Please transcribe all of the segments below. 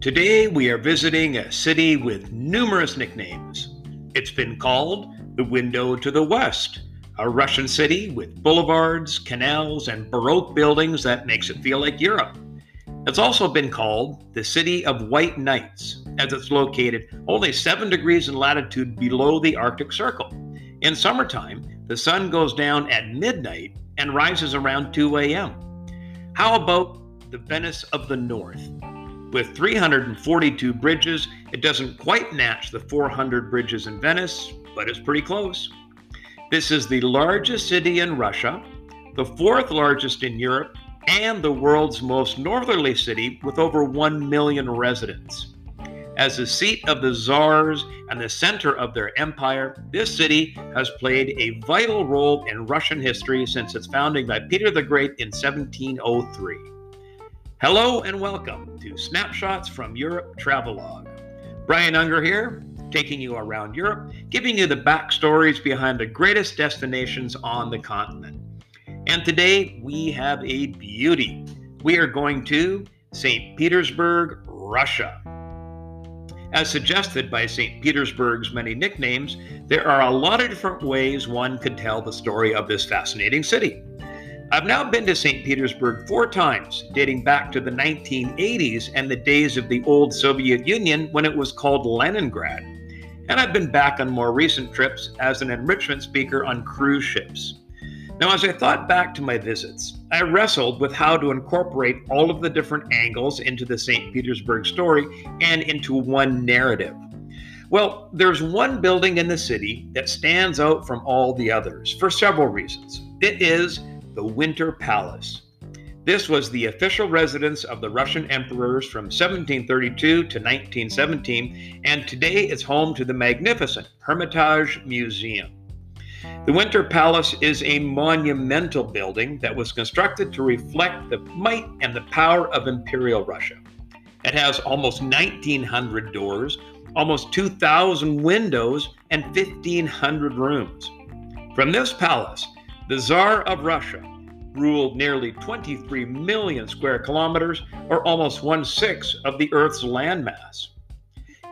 Today we are visiting a city with numerous nicknames. It's been called the Window to the West, a Russian city with boulevards, canals, and Baroque buildings that makes it feel like Europe. It's also been called the City of White Nights, as it's located only 7 degrees in latitude below the Arctic Circle. In summertime, the sun goes down at midnight and rises around 2 a.m. How about the Venice of the North? With 342 bridges, it doesn't quite match the 400 bridges in Venice, but it's pretty close. This is the largest city in Russia, the fourth largest in Europe, and the world's most northerly city with over 1 million residents. As the seat of the czars and the center of their empire, this city has played a vital role in Russian history since its founding by Peter the Great in 1703. Hello and welcome to Snapshots from Europe Travelogue. Brian Unger here, taking you around Europe, giving you the backstories behind the greatest destinations on the continent. And today we have a beauty. We are going to St. Petersburg, Russia. As suggested by St. Petersburg's many nicknames, there are a lot of different ways one could tell the story of this fascinating city. I've now been to St. Petersburg four times, dating back to the 1980s and the days of the old Soviet Union when it was called Leningrad. And I've been back on more recent trips as an enrichment speaker on cruise ships. Now, as I thought back to my visits, I wrestled with how to incorporate all of the different angles into the St. Petersburg story and into one narrative. Well, there's one building in the city that stands out from all the others for several reasons. It is the Winter Palace. This was the official residence of the Russian emperors from 1732 to 1917, and today it's home to the magnificent Hermitage Museum. The Winter Palace is a monumental building that was constructed to reflect the might and the power of Imperial Russia. It has almost 1,900 doors, almost 2,000 windows, and 1,500 rooms. From this palace, the Tsar of Russia ruled nearly 23 million square kilometers, or almost one sixth of the Earth's landmass.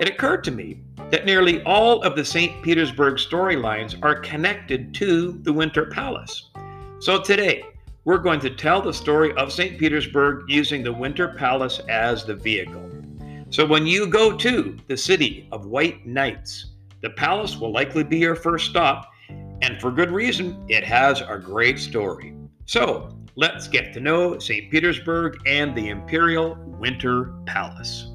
It occurred to me that nearly all of the St. Petersburg storylines are connected to the Winter Palace. So today, we're going to tell the story of St. Petersburg using the Winter Palace as the vehicle. So when you go to the city of White Nights, the palace will likely be your first stop and for good reason, it has a great story. So let's get to know St. Petersburg and the Imperial Winter Palace.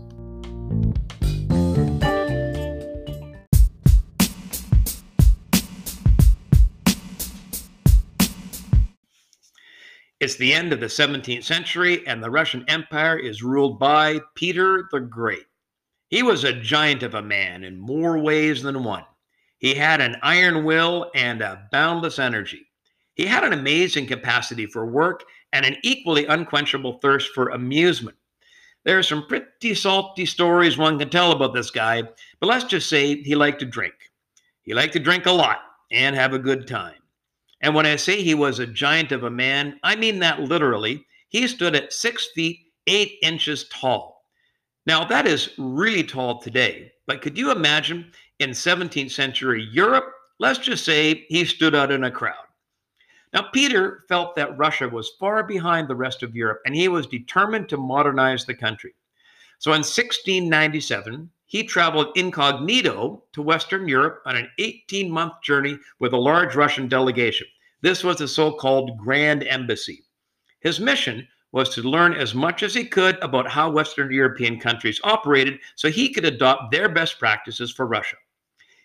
It's the end of the 17th century, and the Russian Empire is ruled by Peter the Great. He was a giant of a man in more ways than one. He had an iron will and a boundless energy. He had an amazing capacity for work and an equally unquenchable thirst for amusement. There are some pretty salty stories one can tell about this guy, but let's just say he liked to drink. He liked to drink a lot and have a good time. And when I say he was a giant of a man, I mean that literally. He stood at six feet, eight inches tall. Now, that is really tall today, but could you imagine in 17th century Europe, let's just say he stood out in a crowd. Now, Peter felt that Russia was far behind the rest of Europe and he was determined to modernize the country. So in 1697, he traveled incognito to Western Europe on an 18 month journey with a large Russian delegation. This was the so called Grand Embassy. His mission was to learn as much as he could about how Western European countries operated so he could adopt their best practices for Russia.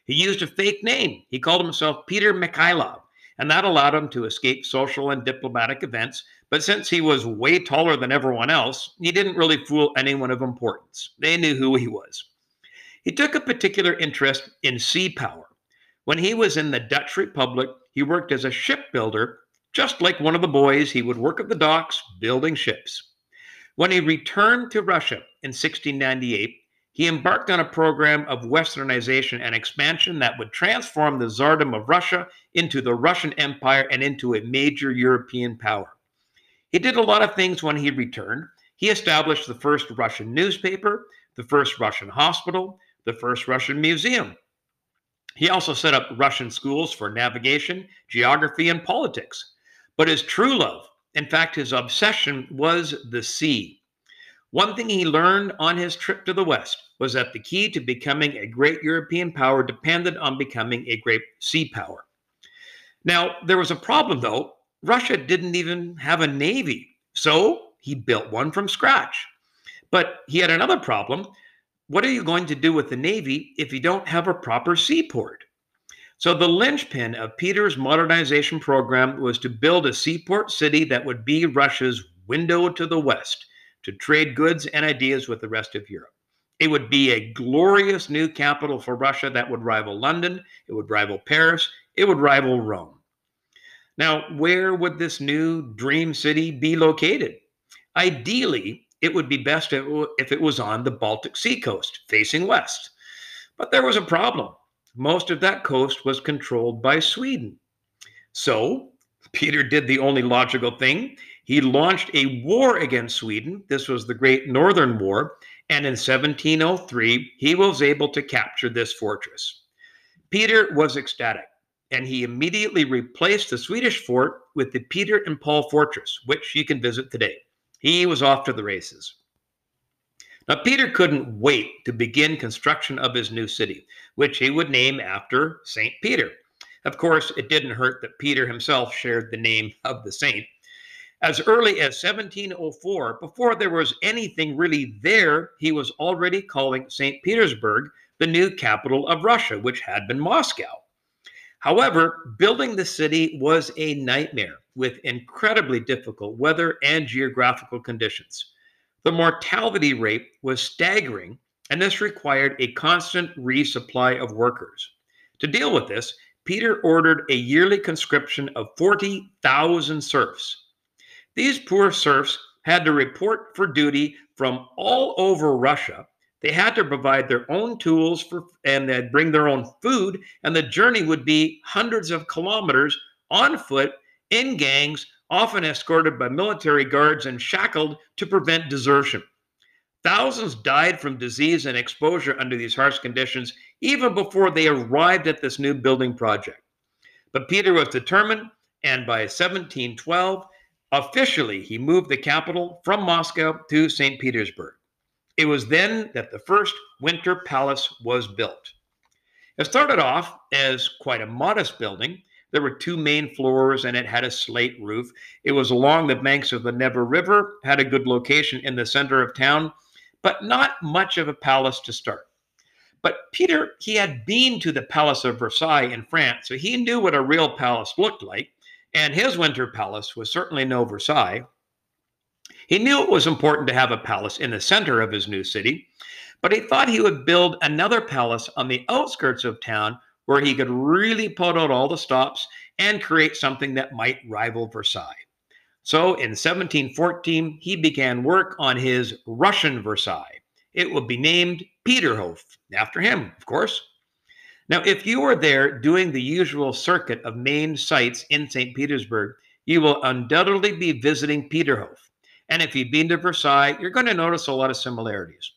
He used a fake name. He called himself Peter Mikhailov, and that allowed him to escape social and diplomatic events. But since he was way taller than everyone else, he didn't really fool anyone of importance. They knew who he was. He took a particular interest in sea power. When he was in the Dutch Republic, he worked as a shipbuilder. Just like one of the boys, he would work at the docks building ships. When he returned to Russia in 1698, he embarked on a program of westernization and expansion that would transform the Tsardom of Russia into the Russian Empire and into a major European power. He did a lot of things when he returned. He established the first Russian newspaper, the first Russian hospital, the first Russian museum. He also set up Russian schools for navigation, geography, and politics. But his true love, in fact, his obsession, was the sea. One thing he learned on his trip to the West was that the key to becoming a great European power depended on becoming a great sea power. Now, there was a problem, though. Russia didn't even have a navy, so he built one from scratch. But he had another problem. What are you going to do with the Navy if you don't have a proper seaport? So, the linchpin of Peter's modernization program was to build a seaport city that would be Russia's window to the West to trade goods and ideas with the rest of Europe. It would be a glorious new capital for Russia that would rival London, it would rival Paris, it would rival Rome. Now, where would this new dream city be located? Ideally, it would be best if it was on the Baltic Sea coast, facing west. But there was a problem. Most of that coast was controlled by Sweden. So, Peter did the only logical thing. He launched a war against Sweden. This was the Great Northern War. And in 1703, he was able to capture this fortress. Peter was ecstatic, and he immediately replaced the Swedish fort with the Peter and Paul Fortress, which you can visit today. He was off to the races. Now, Peter couldn't wait to begin construction of his new city, which he would name after St. Peter. Of course, it didn't hurt that Peter himself shared the name of the saint. As early as 1704, before there was anything really there, he was already calling St. Petersburg the new capital of Russia, which had been Moscow. However, building the city was a nightmare with incredibly difficult weather and geographical conditions. The mortality rate was staggering, and this required a constant resupply of workers. To deal with this, Peter ordered a yearly conscription of 40,000 serfs. These poor serfs had to report for duty from all over Russia they had to provide their own tools for, and they'd bring their own food, and the journey would be hundreds of kilometers on foot in gangs, often escorted by military guards and shackled to prevent desertion. Thousands died from disease and exposure under these harsh conditions even before they arrived at this new building project. But Peter was determined, and by 1712, officially he moved the capital from Moscow to St. Petersburg. It was then that the first Winter Palace was built. It started off as quite a modest building. There were two main floors and it had a slate roof. It was along the banks of the Neva River, had a good location in the center of town, but not much of a palace to start. But Peter, he had been to the Palace of Versailles in France, so he knew what a real palace looked like. And his winter palace was certainly no Versailles. He knew it was important to have a palace in the center of his new city, but he thought he would build another palace on the outskirts of town where he could really put out all the stops and create something that might rival Versailles. So in 1714, he began work on his Russian Versailles. It would be named Peterhof, after him, of course. Now, if you are there doing the usual circuit of main sites in St. Petersburg, you will undoubtedly be visiting Peterhof. And if you've been to Versailles, you're going to notice a lot of similarities.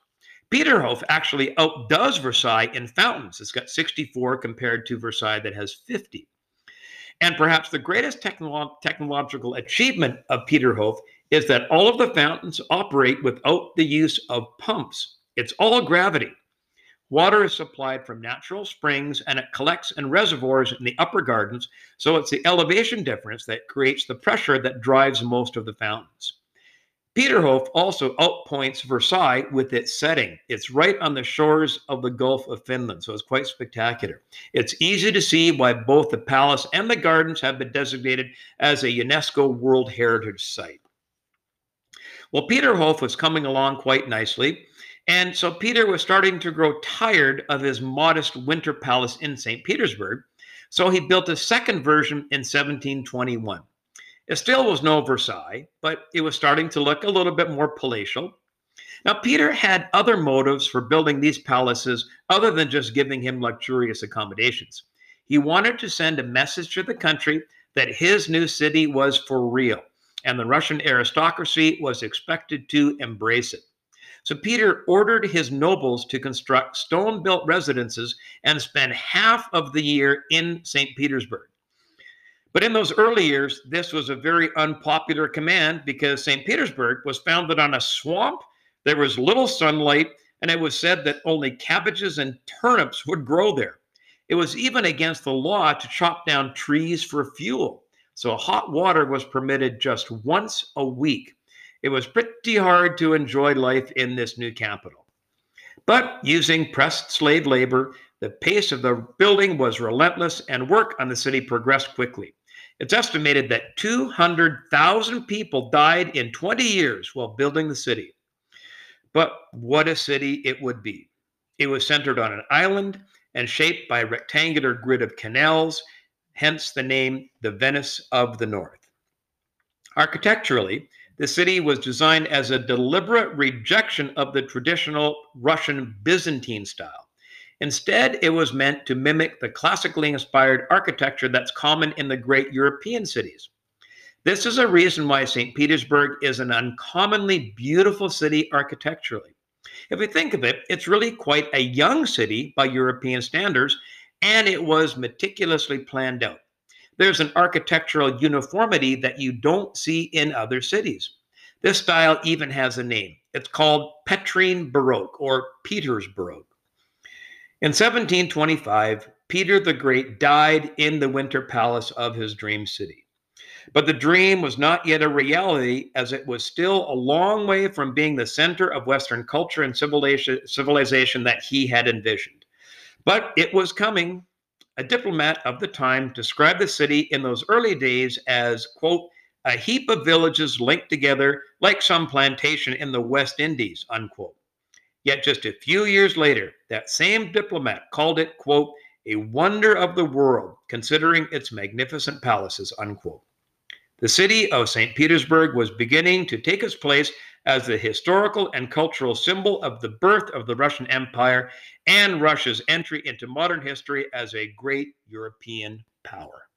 Peterhof actually outdoes Versailles in fountains. It's got 64 compared to Versailles that has 50. And perhaps the greatest technolo- technological achievement of Peterhof is that all of the fountains operate without the use of pumps. It's all gravity. Water is supplied from natural springs and it collects in reservoirs in the upper gardens. So it's the elevation difference that creates the pressure that drives most of the fountains. Peterhof also outpoints Versailles with its setting. It's right on the shores of the Gulf of Finland, so it's quite spectacular. It's easy to see why both the palace and the gardens have been designated as a UNESCO World Heritage Site. Well, Peterhof was coming along quite nicely, and so Peter was starting to grow tired of his modest winter palace in St. Petersburg, so he built a second version in 1721. It still was no Versailles, but it was starting to look a little bit more palatial. Now, Peter had other motives for building these palaces other than just giving him luxurious accommodations. He wanted to send a message to the country that his new city was for real, and the Russian aristocracy was expected to embrace it. So Peter ordered his nobles to construct stone built residences and spend half of the year in St. Petersburg. But in those early years, this was a very unpopular command because St. Petersburg was founded on a swamp, there was little sunlight, and it was said that only cabbages and turnips would grow there. It was even against the law to chop down trees for fuel. So hot water was permitted just once a week. It was pretty hard to enjoy life in this new capital. But using pressed slave labor, the pace of the building was relentless and work on the city progressed quickly. It's estimated that 200,000 people died in 20 years while building the city. But what a city it would be! It was centered on an island and shaped by a rectangular grid of canals, hence the name the Venice of the North. Architecturally, the city was designed as a deliberate rejection of the traditional Russian Byzantine style. Instead, it was meant to mimic the classically inspired architecture that's common in the great European cities. This is a reason why St. Petersburg is an uncommonly beautiful city architecturally. If we think of it, it's really quite a young city by European standards, and it was meticulously planned out. There's an architectural uniformity that you don't see in other cities. This style even has a name. It's called Petrine Baroque or Peter's Baroque. In 1725, Peter the Great died in the winter palace of his dream city. But the dream was not yet a reality, as it was still a long way from being the center of Western culture and civilization that he had envisioned. But it was coming. A diplomat of the time described the city in those early days as, quote, a heap of villages linked together like some plantation in the West Indies, unquote. Yet just a few years later, that same diplomat called it, quote, a wonder of the world, considering its magnificent palaces, unquote. The city of St. Petersburg was beginning to take its place as the historical and cultural symbol of the birth of the Russian Empire and Russia's entry into modern history as a great European power.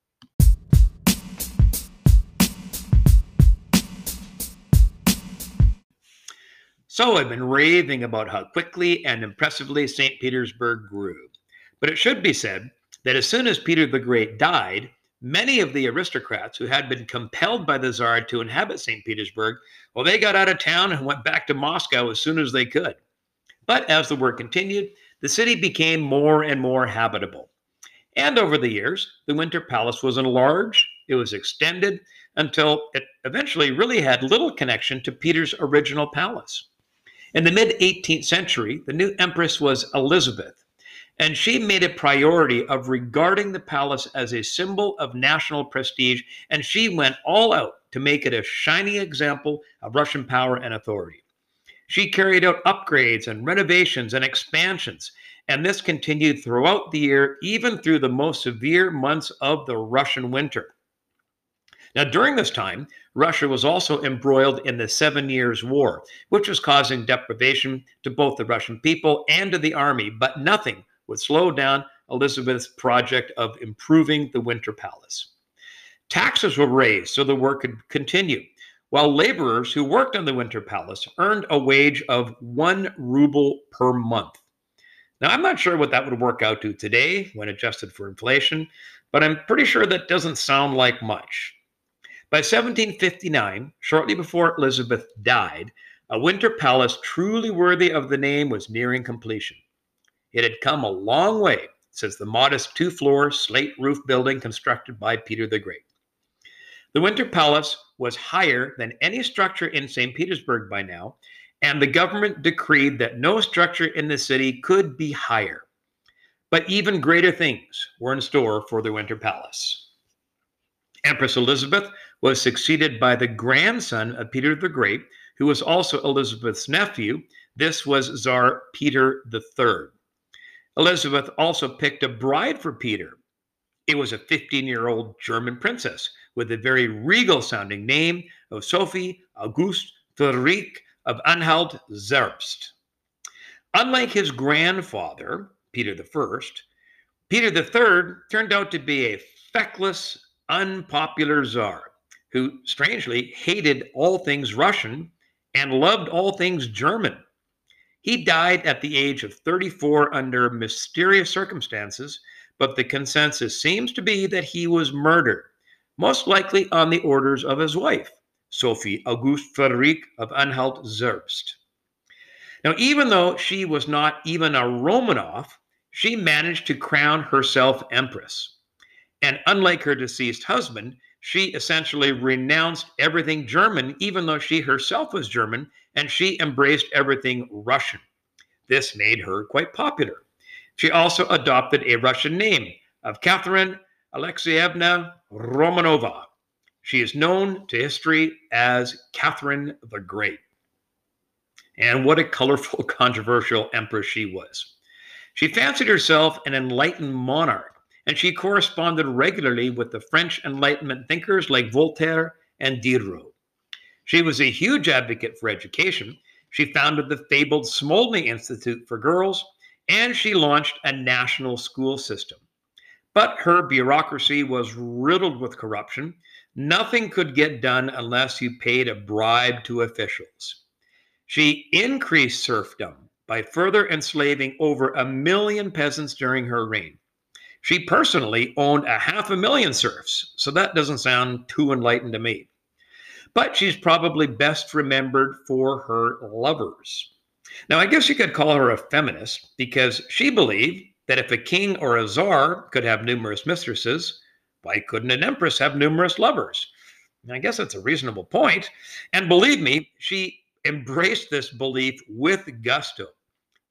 So I've been raving about how quickly and impressively St. Petersburg grew. But it should be said that as soon as Peter the Great died, many of the aristocrats who had been compelled by the Tsar to inhabit St. Petersburg, well, they got out of town and went back to Moscow as soon as they could. But as the war continued, the city became more and more habitable. And over the years, the Winter Palace was enlarged, it was extended until it eventually really had little connection to Peter's original palace. In the mid 18th century, the new empress was Elizabeth, and she made a priority of regarding the palace as a symbol of national prestige, and she went all out to make it a shining example of Russian power and authority. She carried out upgrades and renovations and expansions, and this continued throughout the year, even through the most severe months of the Russian winter. Now, during this time, Russia was also embroiled in the Seven Years' War, which was causing deprivation to both the Russian people and to the army, but nothing would slow down Elizabeth's project of improving the Winter Palace. Taxes were raised so the work could continue, while laborers who worked on the Winter Palace earned a wage of one ruble per month. Now, I'm not sure what that would work out to today when adjusted for inflation, but I'm pretty sure that doesn't sound like much. By 1759, shortly before Elizabeth died, a winter palace truly worthy of the name was nearing completion. It had come a long way since the modest two floor slate roof building constructed by Peter the Great. The Winter Palace was higher than any structure in St. Petersburg by now, and the government decreed that no structure in the city could be higher. But even greater things were in store for the Winter Palace. Empress Elizabeth was succeeded by the grandson of Peter the Great, who was also Elizabeth's nephew. This was Tsar Peter III. Elizabeth also picked a bride for Peter. It was a 15 year old German princess with a very regal sounding name of Sophie Auguste Friederike of Anhalt Zerbst. Unlike his grandfather, Peter I, Peter III turned out to be a feckless, unpopular czar who strangely hated all things Russian and loved all things German. He died at the age of 34 under mysterious circumstances, but the consensus seems to be that he was murdered, most likely on the orders of his wife, Sophie Auguste Friederike of Anhalt Zerbst. Now, even though she was not even a Romanov, she managed to crown herself empress. And unlike her deceased husband, she essentially renounced everything German, even though she herself was German, and she embraced everything Russian. This made her quite popular. She also adopted a Russian name of Catherine Alexeyevna Romanova. She is known to history as Catherine the Great. And what a colorful, controversial empress she was. She fancied herself an enlightened monarch, and she corresponded regularly with the French Enlightenment thinkers like Voltaire and Diderot. She was a huge advocate for education. She founded the fabled Smolny Institute for Girls, and she launched a national school system. But her bureaucracy was riddled with corruption. Nothing could get done unless you paid a bribe to officials. She increased serfdom by further enslaving over a million peasants during her reign. She personally owned a half a million serfs, so that doesn't sound too enlightened to me. But she's probably best remembered for her lovers. Now, I guess you could call her a feminist because she believed that if a king or a czar could have numerous mistresses, why couldn't an empress have numerous lovers? I guess that's a reasonable point. And believe me, she embraced this belief with gusto.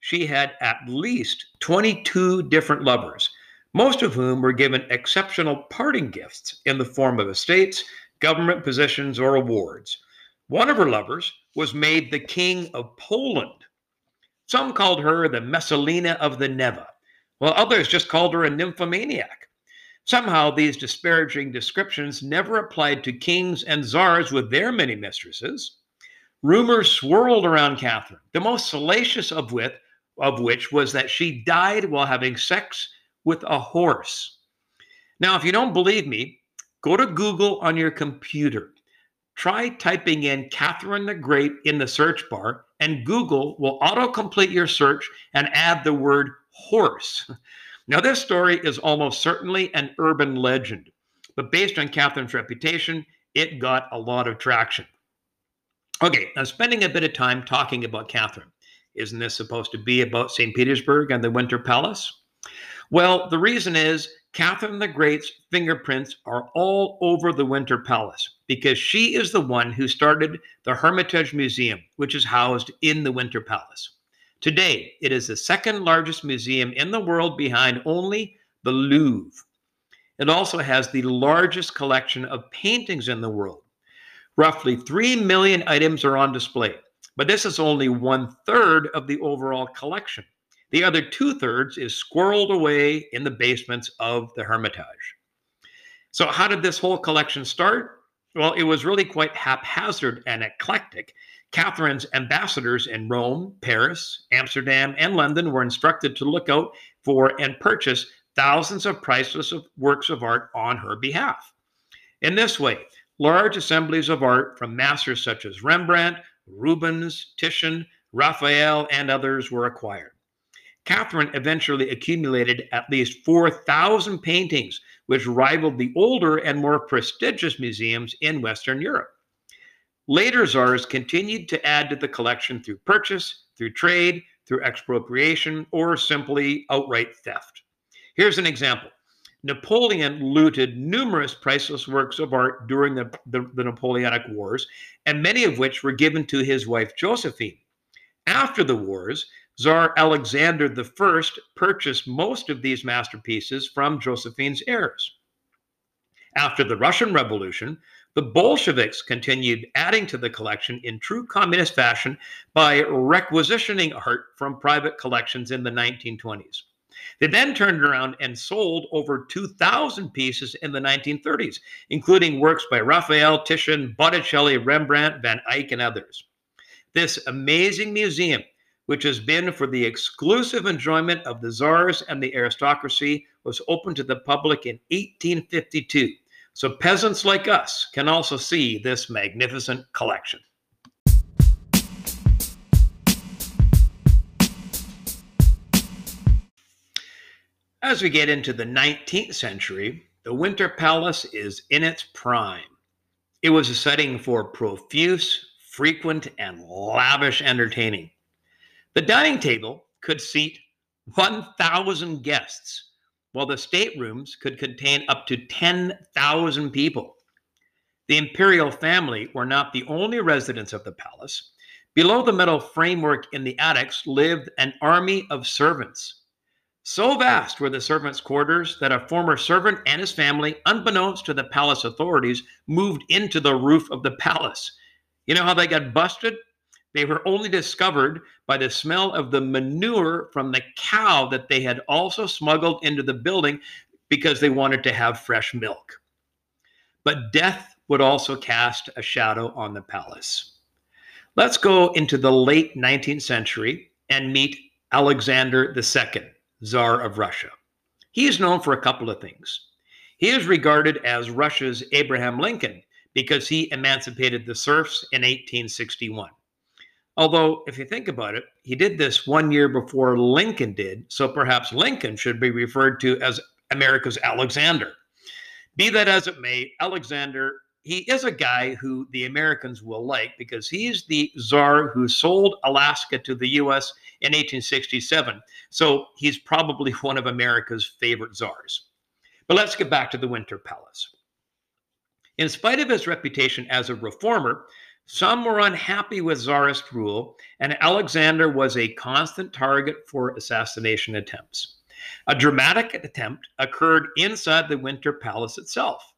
She had at least 22 different lovers, most of whom were given exceptional parting gifts in the form of estates, government positions, or awards. One of her lovers was made the King of Poland. Some called her the Messalina of the Neva, while others just called her a nymphomaniac. Somehow, these disparaging descriptions never applied to kings and czars with their many mistresses. Rumors swirled around Catherine, the most salacious of, which, of which was that she died while having sex with a horse. Now, if you don't believe me, go to Google on your computer. Try typing in Catherine the Great in the search bar, and Google will autocomplete your search and add the word horse. Now, this story is almost certainly an urban legend, but based on Catherine's reputation, it got a lot of traction. Okay, I'm spending a bit of time talking about Catherine. Isn't this supposed to be about St. Petersburg and the Winter Palace? Well, the reason is Catherine the Great's fingerprints are all over the Winter Palace because she is the one who started the Hermitage Museum, which is housed in the Winter Palace. Today, it is the second largest museum in the world behind only the Louvre. It also has the largest collection of paintings in the world. Roughly 3 million items are on display, but this is only one third of the overall collection. The other two thirds is squirreled away in the basements of the Hermitage. So, how did this whole collection start? Well, it was really quite haphazard and eclectic. Catherine's ambassadors in Rome, Paris, Amsterdam, and London were instructed to look out for and purchase thousands of priceless works of art on her behalf. In this way, large assemblies of art from masters such as Rembrandt, Rubens, Titian, Raphael, and others were acquired. Catherine eventually accumulated at least 4,000 paintings, which rivaled the older and more prestigious museums in Western Europe. Later czars continued to add to the collection through purchase, through trade, through expropriation, or simply outright theft. Here's an example Napoleon looted numerous priceless works of art during the, the, the, Napoleonic Wars, and many of which were given to his wife Josephine. After the wars, Tsar Alexander I purchased most of these masterpieces from Josephine's heirs. After the Russian Revolution, the Bolsheviks continued adding to the collection in true communist fashion by requisitioning art from private collections in the 1920s. They then turned around and sold over 2,000 pieces in the 1930s, including works by Raphael, Titian, Botticelli, Rembrandt, Van Eyck, and others. This amazing museum, which has been for the exclusive enjoyment of the czars and the aristocracy, was opened to the public in 1852. So peasants like us can also see this magnificent collection. As we get into the 19th century, the Winter Palace is in its prime. It was a setting for profuse, frequent, and lavish entertaining. The dining table could seat 1,000 guests, while the staterooms could contain up to 10,000 people. The imperial family were not the only residents of the palace. Below the metal framework in the attics lived an army of servants. So vast were the servants' quarters that a former servant and his family, unbeknownst to the palace authorities, moved into the roof of the palace. You know how they got busted? They were only discovered by the smell of the manure from the cow that they had also smuggled into the building because they wanted to have fresh milk. But death would also cast a shadow on the palace. Let's go into the late 19th century and meet Alexander II. Tsar of Russia. He is known for a couple of things. He is regarded as Russia's Abraham Lincoln because he emancipated the serfs in 1861. Although, if you think about it, he did this one year before Lincoln did, so perhaps Lincoln should be referred to as America's Alexander. Be that as it may, Alexander he is a guy who the Americans will like because he's the czar who sold Alaska to the U.S. in 1867. So he's probably one of America's favorite czars. But let's get back to the Winter Palace. In spite of his reputation as a reformer, some were unhappy with czarist rule, and Alexander was a constant target for assassination attempts. A dramatic attempt occurred inside the Winter Palace itself.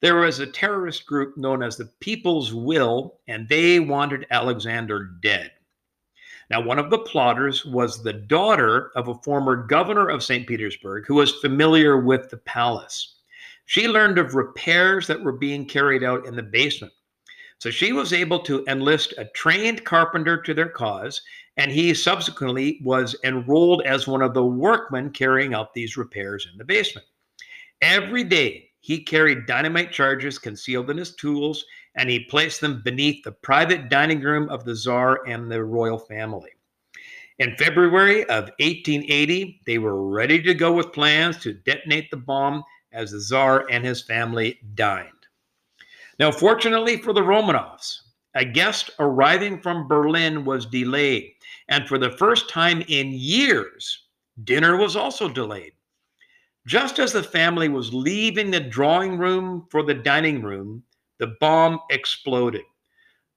There was a terrorist group known as the People's Will, and they wanted Alexander dead. Now, one of the plotters was the daughter of a former governor of St. Petersburg who was familiar with the palace. She learned of repairs that were being carried out in the basement. So she was able to enlist a trained carpenter to their cause, and he subsequently was enrolled as one of the workmen carrying out these repairs in the basement. Every day, he carried dynamite charges concealed in his tools, and he placed them beneath the private dining room of the Tsar and the royal family. In February of 1880, they were ready to go with plans to detonate the bomb as the Tsar and his family dined. Now, fortunately for the Romanovs, a guest arriving from Berlin was delayed, and for the first time in years, dinner was also delayed. Just as the family was leaving the drawing room for the dining room, the bomb exploded.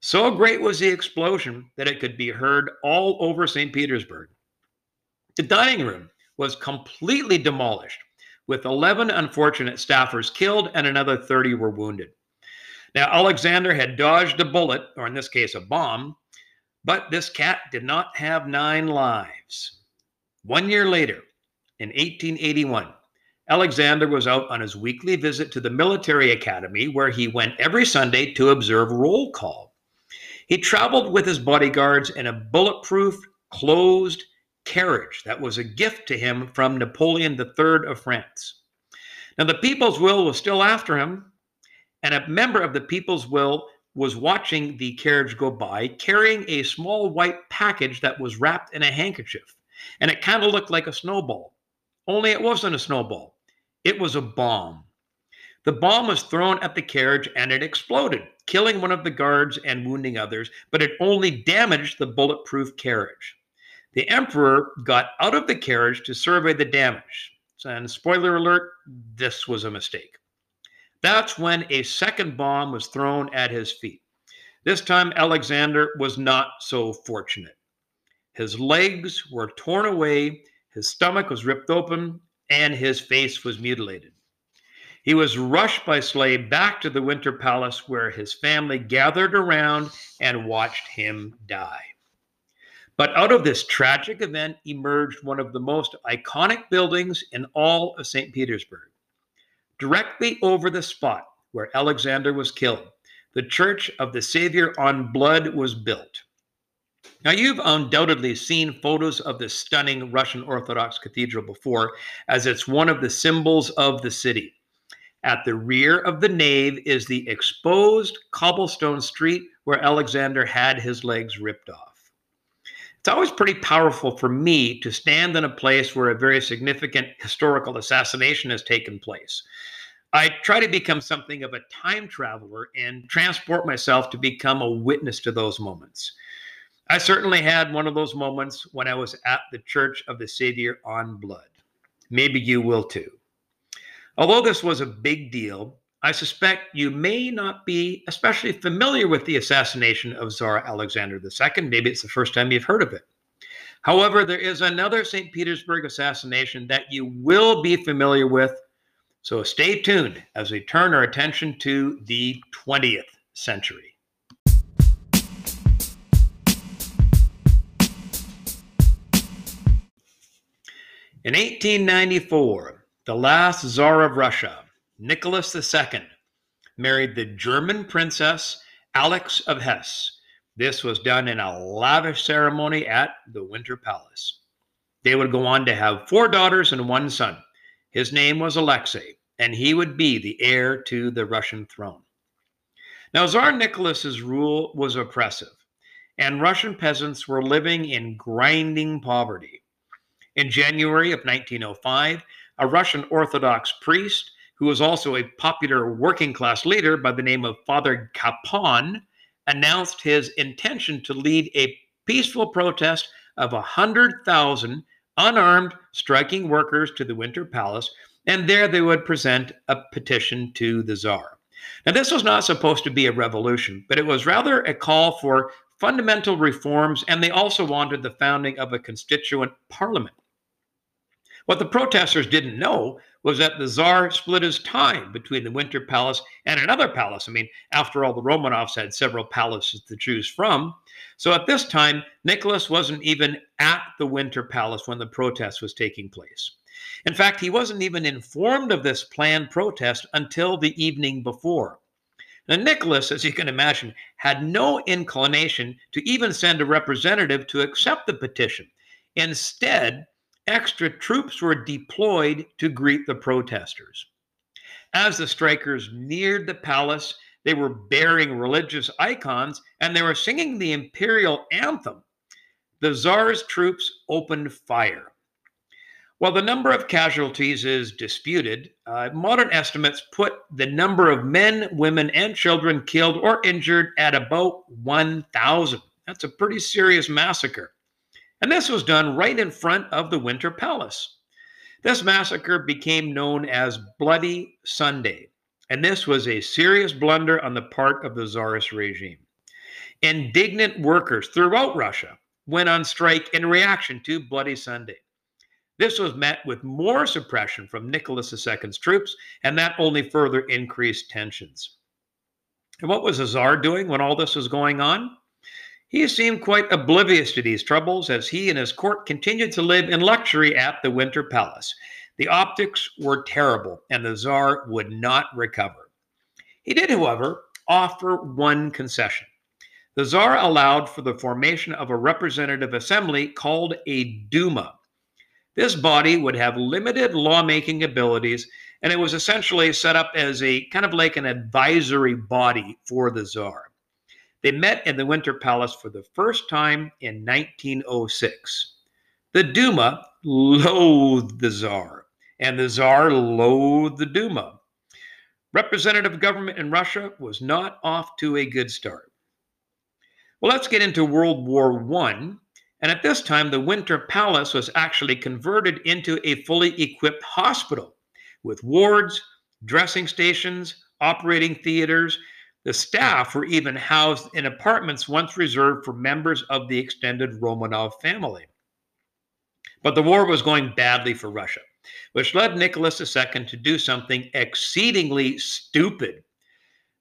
So great was the explosion that it could be heard all over St. Petersburg. The dining room was completely demolished, with 11 unfortunate staffers killed and another 30 were wounded. Now, Alexander had dodged a bullet, or in this case, a bomb, but this cat did not have nine lives. One year later, in 1881, Alexander was out on his weekly visit to the military academy where he went every Sunday to observe roll call. He traveled with his bodyguards in a bulletproof, closed carriage that was a gift to him from Napoleon III of France. Now, the People's Will was still after him, and a member of the People's Will was watching the carriage go by carrying a small white package that was wrapped in a handkerchief. And it kind of looked like a snowball, only it wasn't a snowball. It was a bomb. The bomb was thrown at the carriage and it exploded, killing one of the guards and wounding others, but it only damaged the bulletproof carriage. The emperor got out of the carriage to survey the damage. And spoiler alert, this was a mistake. That's when a second bomb was thrown at his feet. This time, Alexander was not so fortunate. His legs were torn away, his stomach was ripped open, and his face was mutilated. He was rushed by Slade back to the Winter Palace, where his family gathered around and watched him die. But out of this tragic event emerged one of the most iconic buildings in all of St. Petersburg. Directly over the spot where Alexander was killed, the Church of the Savior on Blood was built. Now, you've undoubtedly seen photos of this stunning Russian Orthodox cathedral before, as it's one of the symbols of the city. At the rear of the nave is the exposed cobblestone street where Alexander had his legs ripped off. It's always pretty powerful for me to stand in a place where a very significant historical assassination has taken place. I try to become something of a time traveler and transport myself to become a witness to those moments. I certainly had one of those moments when I was at the Church of the Savior on blood. Maybe you will too. Although this was a big deal, I suspect you may not be especially familiar with the assassination of Tsar Alexander II. Maybe it's the first time you've heard of it. However, there is another St. Petersburg assassination that you will be familiar with. So stay tuned as we turn our attention to the 20th century. In 1894, the last Tsar of Russia, Nicholas II married the German princess Alix of Hesse. This was done in a lavish ceremony at the Winter Palace. They would go on to have four daughters and one son. His name was Alexei, and he would be the heir to the Russian throne. Now, Tsar Nicholas's rule was oppressive, and Russian peasants were living in grinding poverty. In January of 1905, a Russian Orthodox priest who was also a popular working class leader by the name of Father Gapon, announced his intention to lead a peaceful protest of 100,000 unarmed striking workers to the Winter Palace, and there they would present a petition to the Tsar. Now, this was not supposed to be a revolution, but it was rather a call for fundamental reforms, and they also wanted the founding of a constituent parliament. What the protesters didn't know was that the Tsar split his time between the Winter Palace and another palace. I mean, after all, the Romanovs had several palaces to choose from. So at this time, Nicholas wasn't even at the Winter Palace when the protest was taking place. In fact, he wasn't even informed of this planned protest until the evening before. Now, Nicholas, as you can imagine, had no inclination to even send a representative to accept the petition. Instead, extra troops were deployed to greet the protesters. As the strikers neared the palace, they were bearing religious icons and they were singing the imperial anthem. The czar's troops opened fire. While the number of casualties is disputed, uh, modern estimates put the number of men, women, and children killed or injured at about 1,000. That's a pretty serious massacre. And this was done right in front of the Winter Palace. This massacre became known as Bloody Sunday, and this was a serious blunder on the part of the Tsarist regime. Indignant workers throughout Russia went on strike in reaction to Bloody Sunday. This was met with more suppression from Nicholas II's troops, and that only further increased tensions. And what was the Tsar doing when all this was going on? He seemed quite oblivious to these troubles as he and his court continued to live in luxury at the Winter Palace. The optics were terrible, and the Tsar would not recover. He did, however, offer one concession. The Tsar allowed for the formation of a representative assembly called a Duma. This body would have limited lawmaking abilities, and it was essentially set up as a kind of like an advisory body for the Tsar. They met in the Winter Palace for the first time in 1906. The Duma loathed the Tsar, and the Tsar loathed the Duma. Representative government in Russia was not off to a good start. Well, let's get into World War I. And at this time, the Winter Palace was actually converted into a fully equipped hospital with wards, dressing stations, operating theaters, the staff were even housed in apartments once reserved for members of the extended Romanov family. But the war was going badly for Russia, which led Nicholas II to do something exceedingly stupid.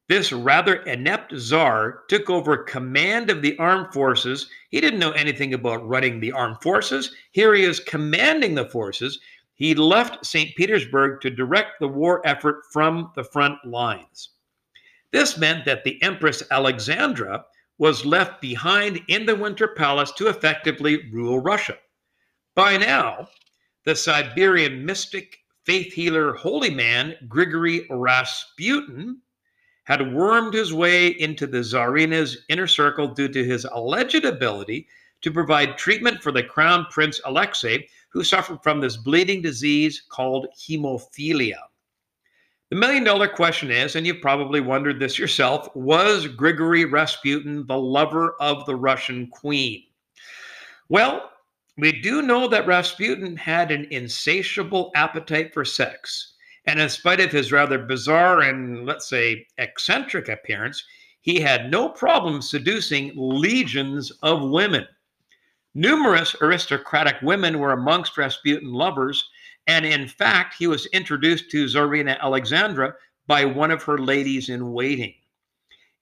This rather inept czar took over command of the armed forces. He didn't know anything about running the armed forces. Here he is commanding the forces. He left St. Petersburg to direct the war effort from the front lines. This meant that the Empress Alexandra was left behind in the Winter Palace to effectively rule Russia. By now, the Siberian mystic, faith healer, holy man, Grigory Rasputin, had wormed his way into the Tsarina's inner circle due to his alleged ability to provide treatment for the crown prince Alexei, who suffered from this bleeding disease called hemophilia. The million dollar question is, and you've probably wondered this yourself, was Grigory Rasputin the lover of the Russian queen? Well, we do know that Rasputin had an insatiable appetite for sex. And in spite of his rather bizarre and, let's say, eccentric appearance, he had no problem seducing legions of women. Numerous aristocratic women were amongst Rasputin lovers, and in fact, he was introduced to Tsarina Alexandra by one of her ladies in waiting.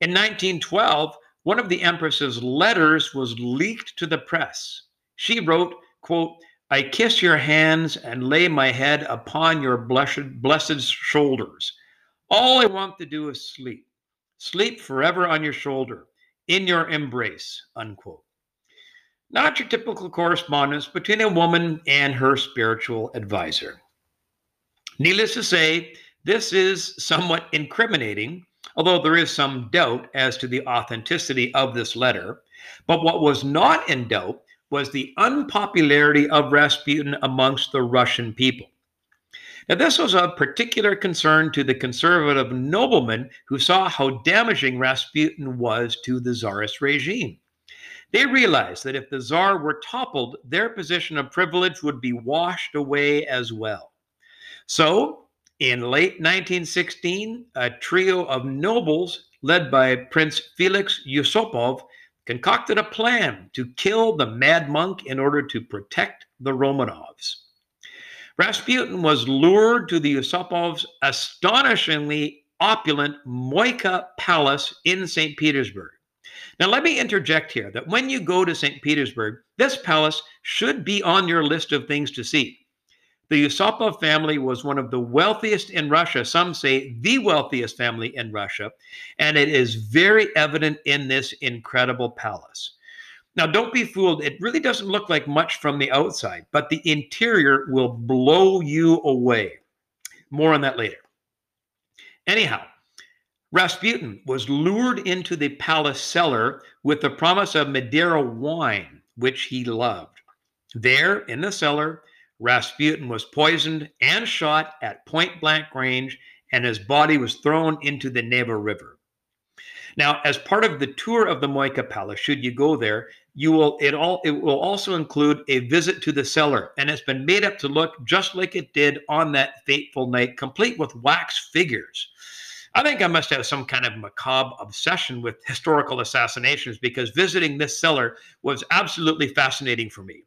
In 1912, one of the empress's letters was leaked to the press. She wrote, quote, I kiss your hands and lay my head upon your blessed, blessed shoulders. All I want to do is sleep. Sleep forever on your shoulder, in your embrace, unquote. Not your typical correspondence between a woman and her spiritual advisor. Needless to say, this is somewhat incriminating, although there is some doubt as to the authenticity of this letter. But what was not in doubt was the unpopularity of Rasputin amongst the Russian people. Now, this was of particular concern to the conservative noblemen who saw how damaging Rasputin was to the Tsarist regime. They realized that if the czar were toppled, their position of privilege would be washed away as well. So, in late 1916, a trio of nobles led by Prince Felix Yusupov concocted a plan to kill the mad monk in order to protect the Romanovs. Rasputin was lured to the Yusupovs' astonishingly opulent Moika Palace in St. Petersburg. Now, let me interject here that when you go to St. Petersburg, this palace should be on your list of things to see. The Yusupov family was one of the wealthiest in Russia, some say the wealthiest family in Russia, and it is very evident in this incredible palace. Now, don't be fooled. It really doesn't look like much from the outside, but the interior will blow you away. More on that later. Anyhow, Rasputin was lured into the palace cellar with the promise of Madeira wine, which he loved. There, in the cellar, Rasputin was poisoned and shot at point blank range, and his body was thrown into the Neva River. Now, as part of the tour of the Moika Palace, should you go there, you will it all it will also include a visit to the cellar, and it's been made up to look just like it did on that fateful night, complete with wax figures. I think I must have some kind of macabre obsession with historical assassinations because visiting this cellar was absolutely fascinating for me.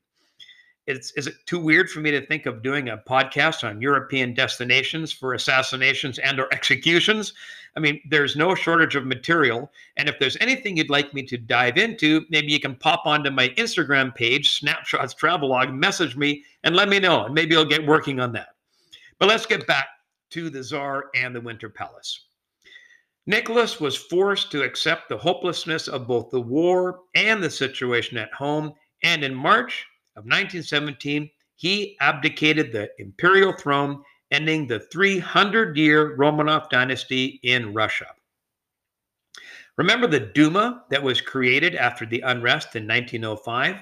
It's, is it too weird for me to think of doing a podcast on European destinations for assassinations and or executions? I mean, there's no shortage of material. And if there's anything you'd like me to dive into, maybe you can pop onto my Instagram page, Snapshots Travelog, message me and let me know. And maybe I'll get working on that. But let's get back to the Tsar and the Winter Palace. Nicholas was forced to accept the hopelessness of both the war and the situation at home, and in March of 1917, he abdicated the imperial throne, ending the 300 year Romanov dynasty in Russia. Remember the Duma that was created after the unrest in 1905?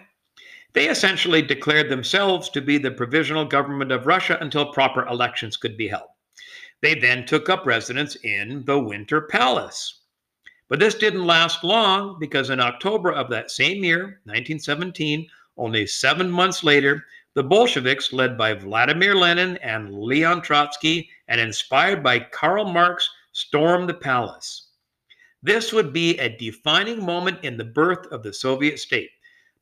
They essentially declared themselves to be the provisional government of Russia until proper elections could be held. They then took up residence in the Winter Palace. But this didn't last long because in October of that same year, 1917, only seven months later, the Bolsheviks, led by Vladimir Lenin and Leon Trotsky and inspired by Karl Marx, stormed the palace. This would be a defining moment in the birth of the Soviet state,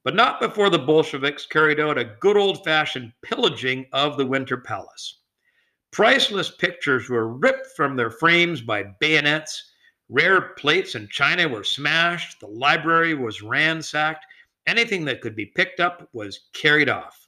but not before the Bolsheviks carried out a good old fashioned pillaging of the Winter Palace. Priceless pictures were ripped from their frames by bayonets. Rare plates and china were smashed. The library was ransacked. Anything that could be picked up was carried off.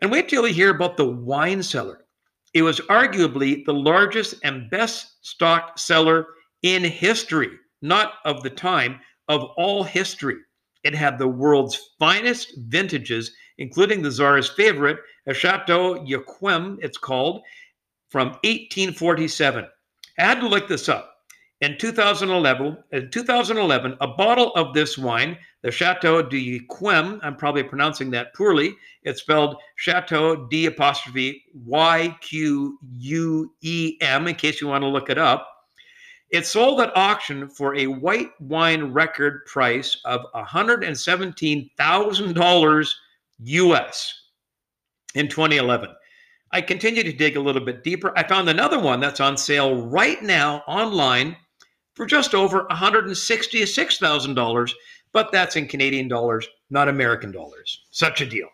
And wait till you hear about the wine cellar. It was arguably the largest and best stocked cellar in history, not of the time, of all history. It had the world's finest vintages, including the Tsar's favorite, a Chateau Yquem, it's called, from 1847. I had to look this up. In 2011, in 2011, a bottle of this wine, the Chateau de Quem, I'm probably pronouncing that poorly. It's spelled Chateau D apostrophe Y Q U E M, in case you want to look it up. It sold at auction for a white wine record price of $117,000 US in 2011. I continued to dig a little bit deeper. I found another one that's on sale right now online for just over $166,000, but that's in Canadian dollars, not American dollars. Such a deal.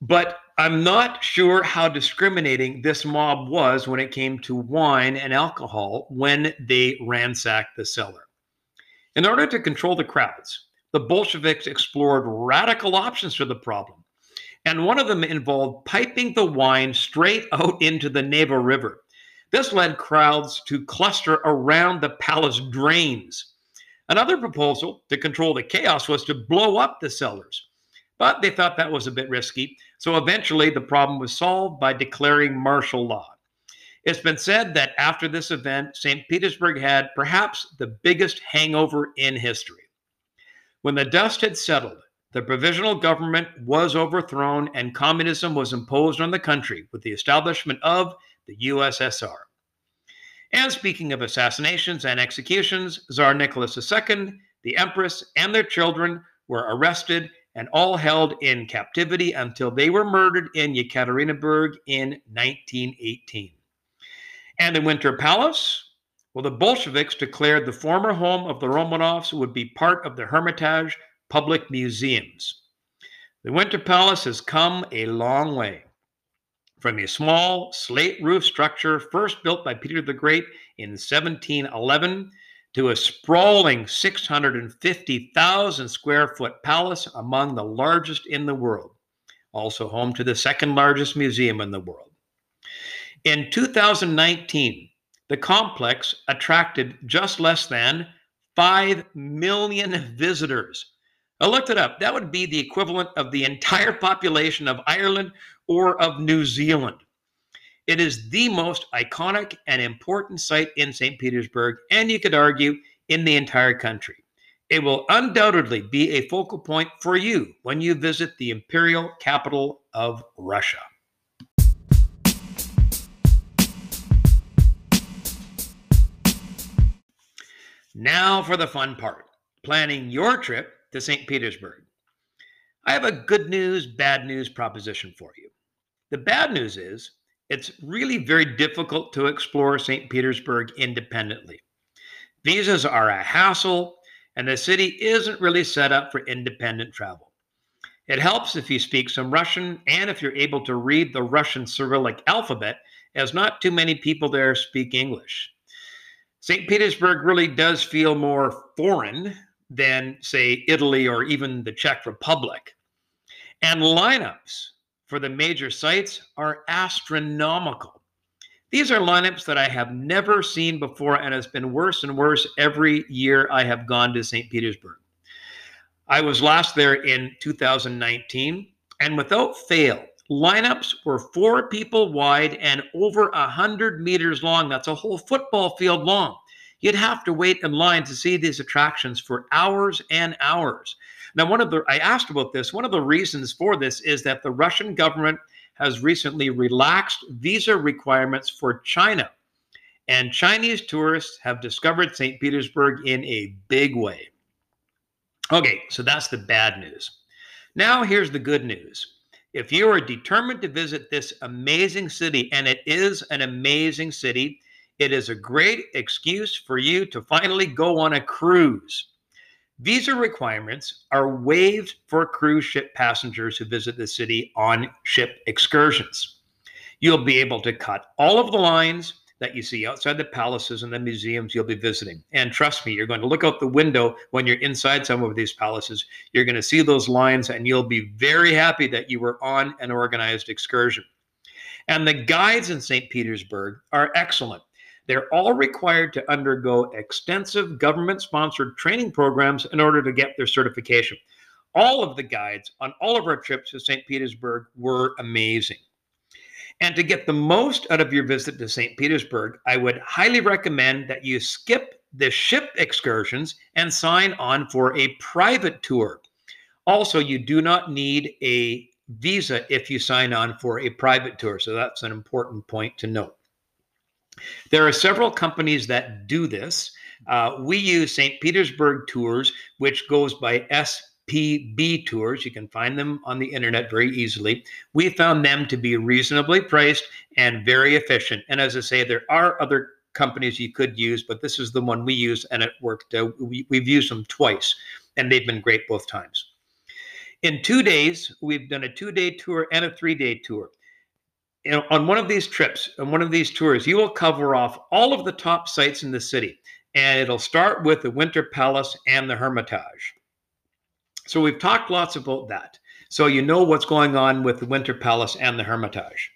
But I'm not sure how discriminating this mob was when it came to wine and alcohol when they ransacked the cellar. In order to control the crowds, the Bolsheviks explored radical options for the problem. And one of them involved piping the wine straight out into the Neva River. This led crowds to cluster around the palace drains. Another proposal to control the chaos was to blow up the cellars. But they thought that was a bit risky, so eventually the problem was solved by declaring martial law. It's been said that after this event, St. Petersburg had perhaps the biggest hangover in history. When the dust had settled, the provisional government was overthrown and communism was imposed on the country with the establishment of the USSR. And speaking of assassinations and executions, Tsar Nicholas II, the Empress, and their children were arrested and all held in captivity until they were murdered in Yekaterinburg in 1918. And the Winter Palace, well, the Bolsheviks declared the former home of the Romanovs would be part of the Hermitage public museums. The Winter Palace has come a long way. From a small slate roof structure first built by Peter the Great in 1711 to a sprawling 650,000 square foot palace among the largest in the world, also home to the second largest museum in the world. In 2019, the complex attracted just less than 5 million visitors. I looked it up. That would be the equivalent of the entire population of Ireland or of New Zealand. It is the most iconic and important site in St. Petersburg, and you could argue in the entire country. It will undoubtedly be a focal point for you when you visit the imperial capital of Russia. Now for the fun part planning your trip to St. Petersburg. I have a good news, bad news proposition for you. The bad news is it's really very difficult to explore St. Petersburg independently. Visas are a hassle, and the city isn't really set up for independent travel. It helps if you speak some Russian and if you're able to read the Russian Cyrillic alphabet, as not too many people there speak English. St. Petersburg really does feel more foreign than, say, Italy or even the Czech Republic. And lineups for the major sites are astronomical. These are lineups that I have never seen before, and it's been worse and worse every year I have gone to St. Petersburg. I was last there in 2019, and without fail, lineups were four people wide and over a hundred meters long. That's a whole football field long. You'd have to wait in line to see these attractions for hours and hours. Now, one of the, I asked about this, one of the reasons for this is that the Russian government has recently relaxed visa requirements for China. And Chinese tourists have discovered St. Petersburg in a big way. Okay, so that's the bad news. Now, here's the good news. If you are determined to visit this amazing city, and it is an amazing city, it is a great excuse for you to finally go on a cruise. Visa requirements are waived for cruise ship passengers who visit the city on ship excursions. You'll be able to cut all of the lines that you see outside the palaces and the museums you'll be visiting. And trust me, you're going to look out the window when you're inside some of these palaces. You're going to see those lines and you'll be very happy that you were on an organized excursion. And the guides in St. Petersburg are excellent. They're all required to undergo extensive government sponsored training programs in order to get their certification. All of the guides on all of our trips to St. Petersburg were amazing. And to get the most out of your visit to St. Petersburg, I would highly recommend that you skip the ship excursions and sign on for a private tour. Also, you do not need a visa if you sign on for a private tour. So that's an important point to note. There are several companies that do this. Uh, we use St. Petersburg Tours, which goes by SPB Tours. You can find them on the internet very easily. We found them to be reasonably priced and very efficient. And as I say, there are other companies you could use, but this is the one we use and it worked. Uh, we, we've used them twice and they've been great both times. In two days, we've done a two day tour and a three day tour know, on one of these trips, on one of these tours, you will cover off all of the top sites in the city. And it'll start with the Winter Palace and the Hermitage. So we've talked lots about that. So you know what's going on with the Winter Palace and the Hermitage.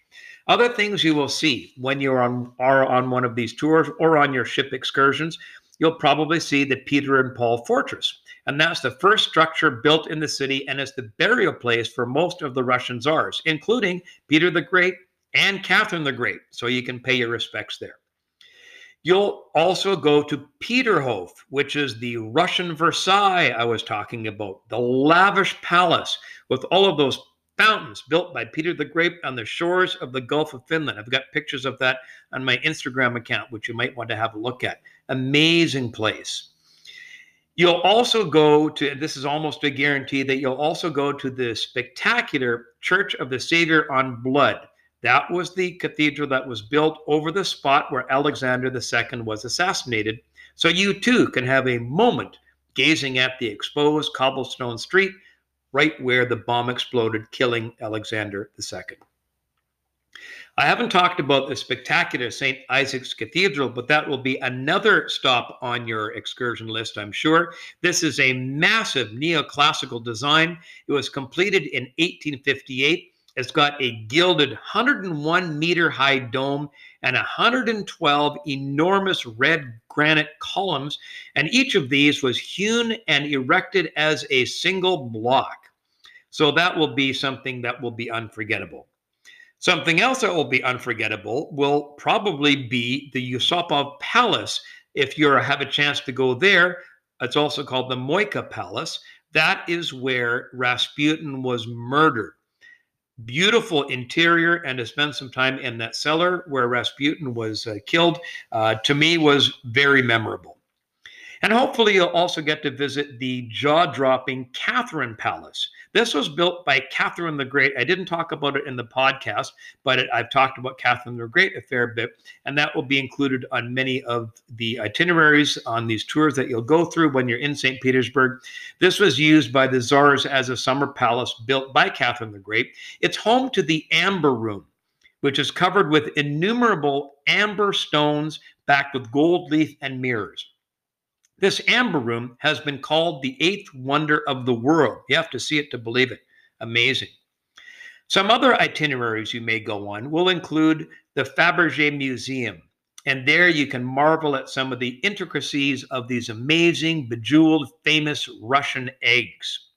Other things you will see when you are on, are on one of these tours or on your ship excursions, you'll probably see the Peter and Paul Fortress. And that's the first structure built in the city and is the burial place for most of the Russian czars, including Peter the Great and Catherine the Great, so you can pay your respects there. You'll also go to Peterhof, which is the Russian Versailles I was talking about, the lavish palace with all of those fountains built by Peter the Great on the shores of the Gulf of Finland. I've got pictures of that on my Instagram account, which you might want to have a look at. Amazing place. You'll also go to, this is almost a guarantee, that you'll also go to the spectacular Church of the Savior on Blood that was the cathedral that was built over the spot where Alexander II was assassinated. So you too can have a moment gazing at the exposed cobblestone street right where the bomb exploded, killing Alexander II. I haven't talked about the spectacular St. Isaac's Cathedral, but that will be another stop on your excursion list, I'm sure. This is a massive neoclassical design. It was completed in 1858 it's got a gilded 101 meter high dome and 112 enormous red granite columns, and each of these was hewn and erected as a single block. So that will be something that will be unforgettable. Something else that will be unforgettable will probably be the Yusupov Palace. If you have a chance to go there, it's also called the Moika Palace. That is where Rasputin was murdered beautiful interior and to spend some time in that cellar where Rasputin was uh, killed, uh, to me was very memorable. And hopefully, you'll also get to visit the jaw dropping Catherine Palace. This was built by Catherine the Great. I didn't talk about it in the podcast, but it, I've talked about Catherine the Great a fair bit, and that will be included on many of the itineraries on these tours that you'll go through when you're in St. Petersburg. This was used by the czars as a summer palace built by Catherine the Great. It's home to the Amber Room, which is covered with innumerable amber stones backed with gold leaf and mirrors. This amber room has been called the eighth wonder of the world. You have to see it to believe it. Amazing. Some other itineraries you may go on will include the Fabergé Museum. And there you can marvel at some of the intricacies of these amazing, bejeweled, famous Russian eggs.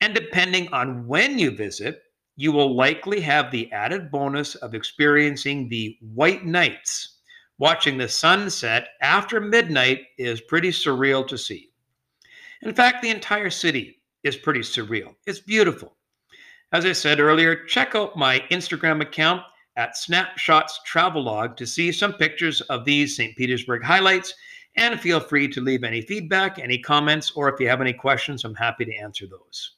And depending on when you visit, you will likely have the added bonus of experiencing the White Nights, Watching the sunset after midnight is pretty surreal to see. In fact, the entire city is pretty surreal. It's beautiful. As I said earlier, check out my Instagram account at Snapshots Travelog to see some pictures of these St. Petersburg highlights. And feel free to leave any feedback, any comments, or if you have any questions, I'm happy to answer those.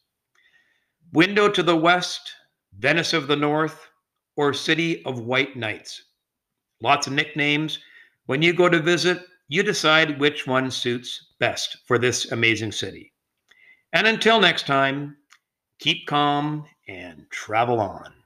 Window to the West, Venice of the North, or City of White Nights lots of nicknames. When you go to visit, you decide which one suits best for this amazing city. And until next time, keep calm and travel on.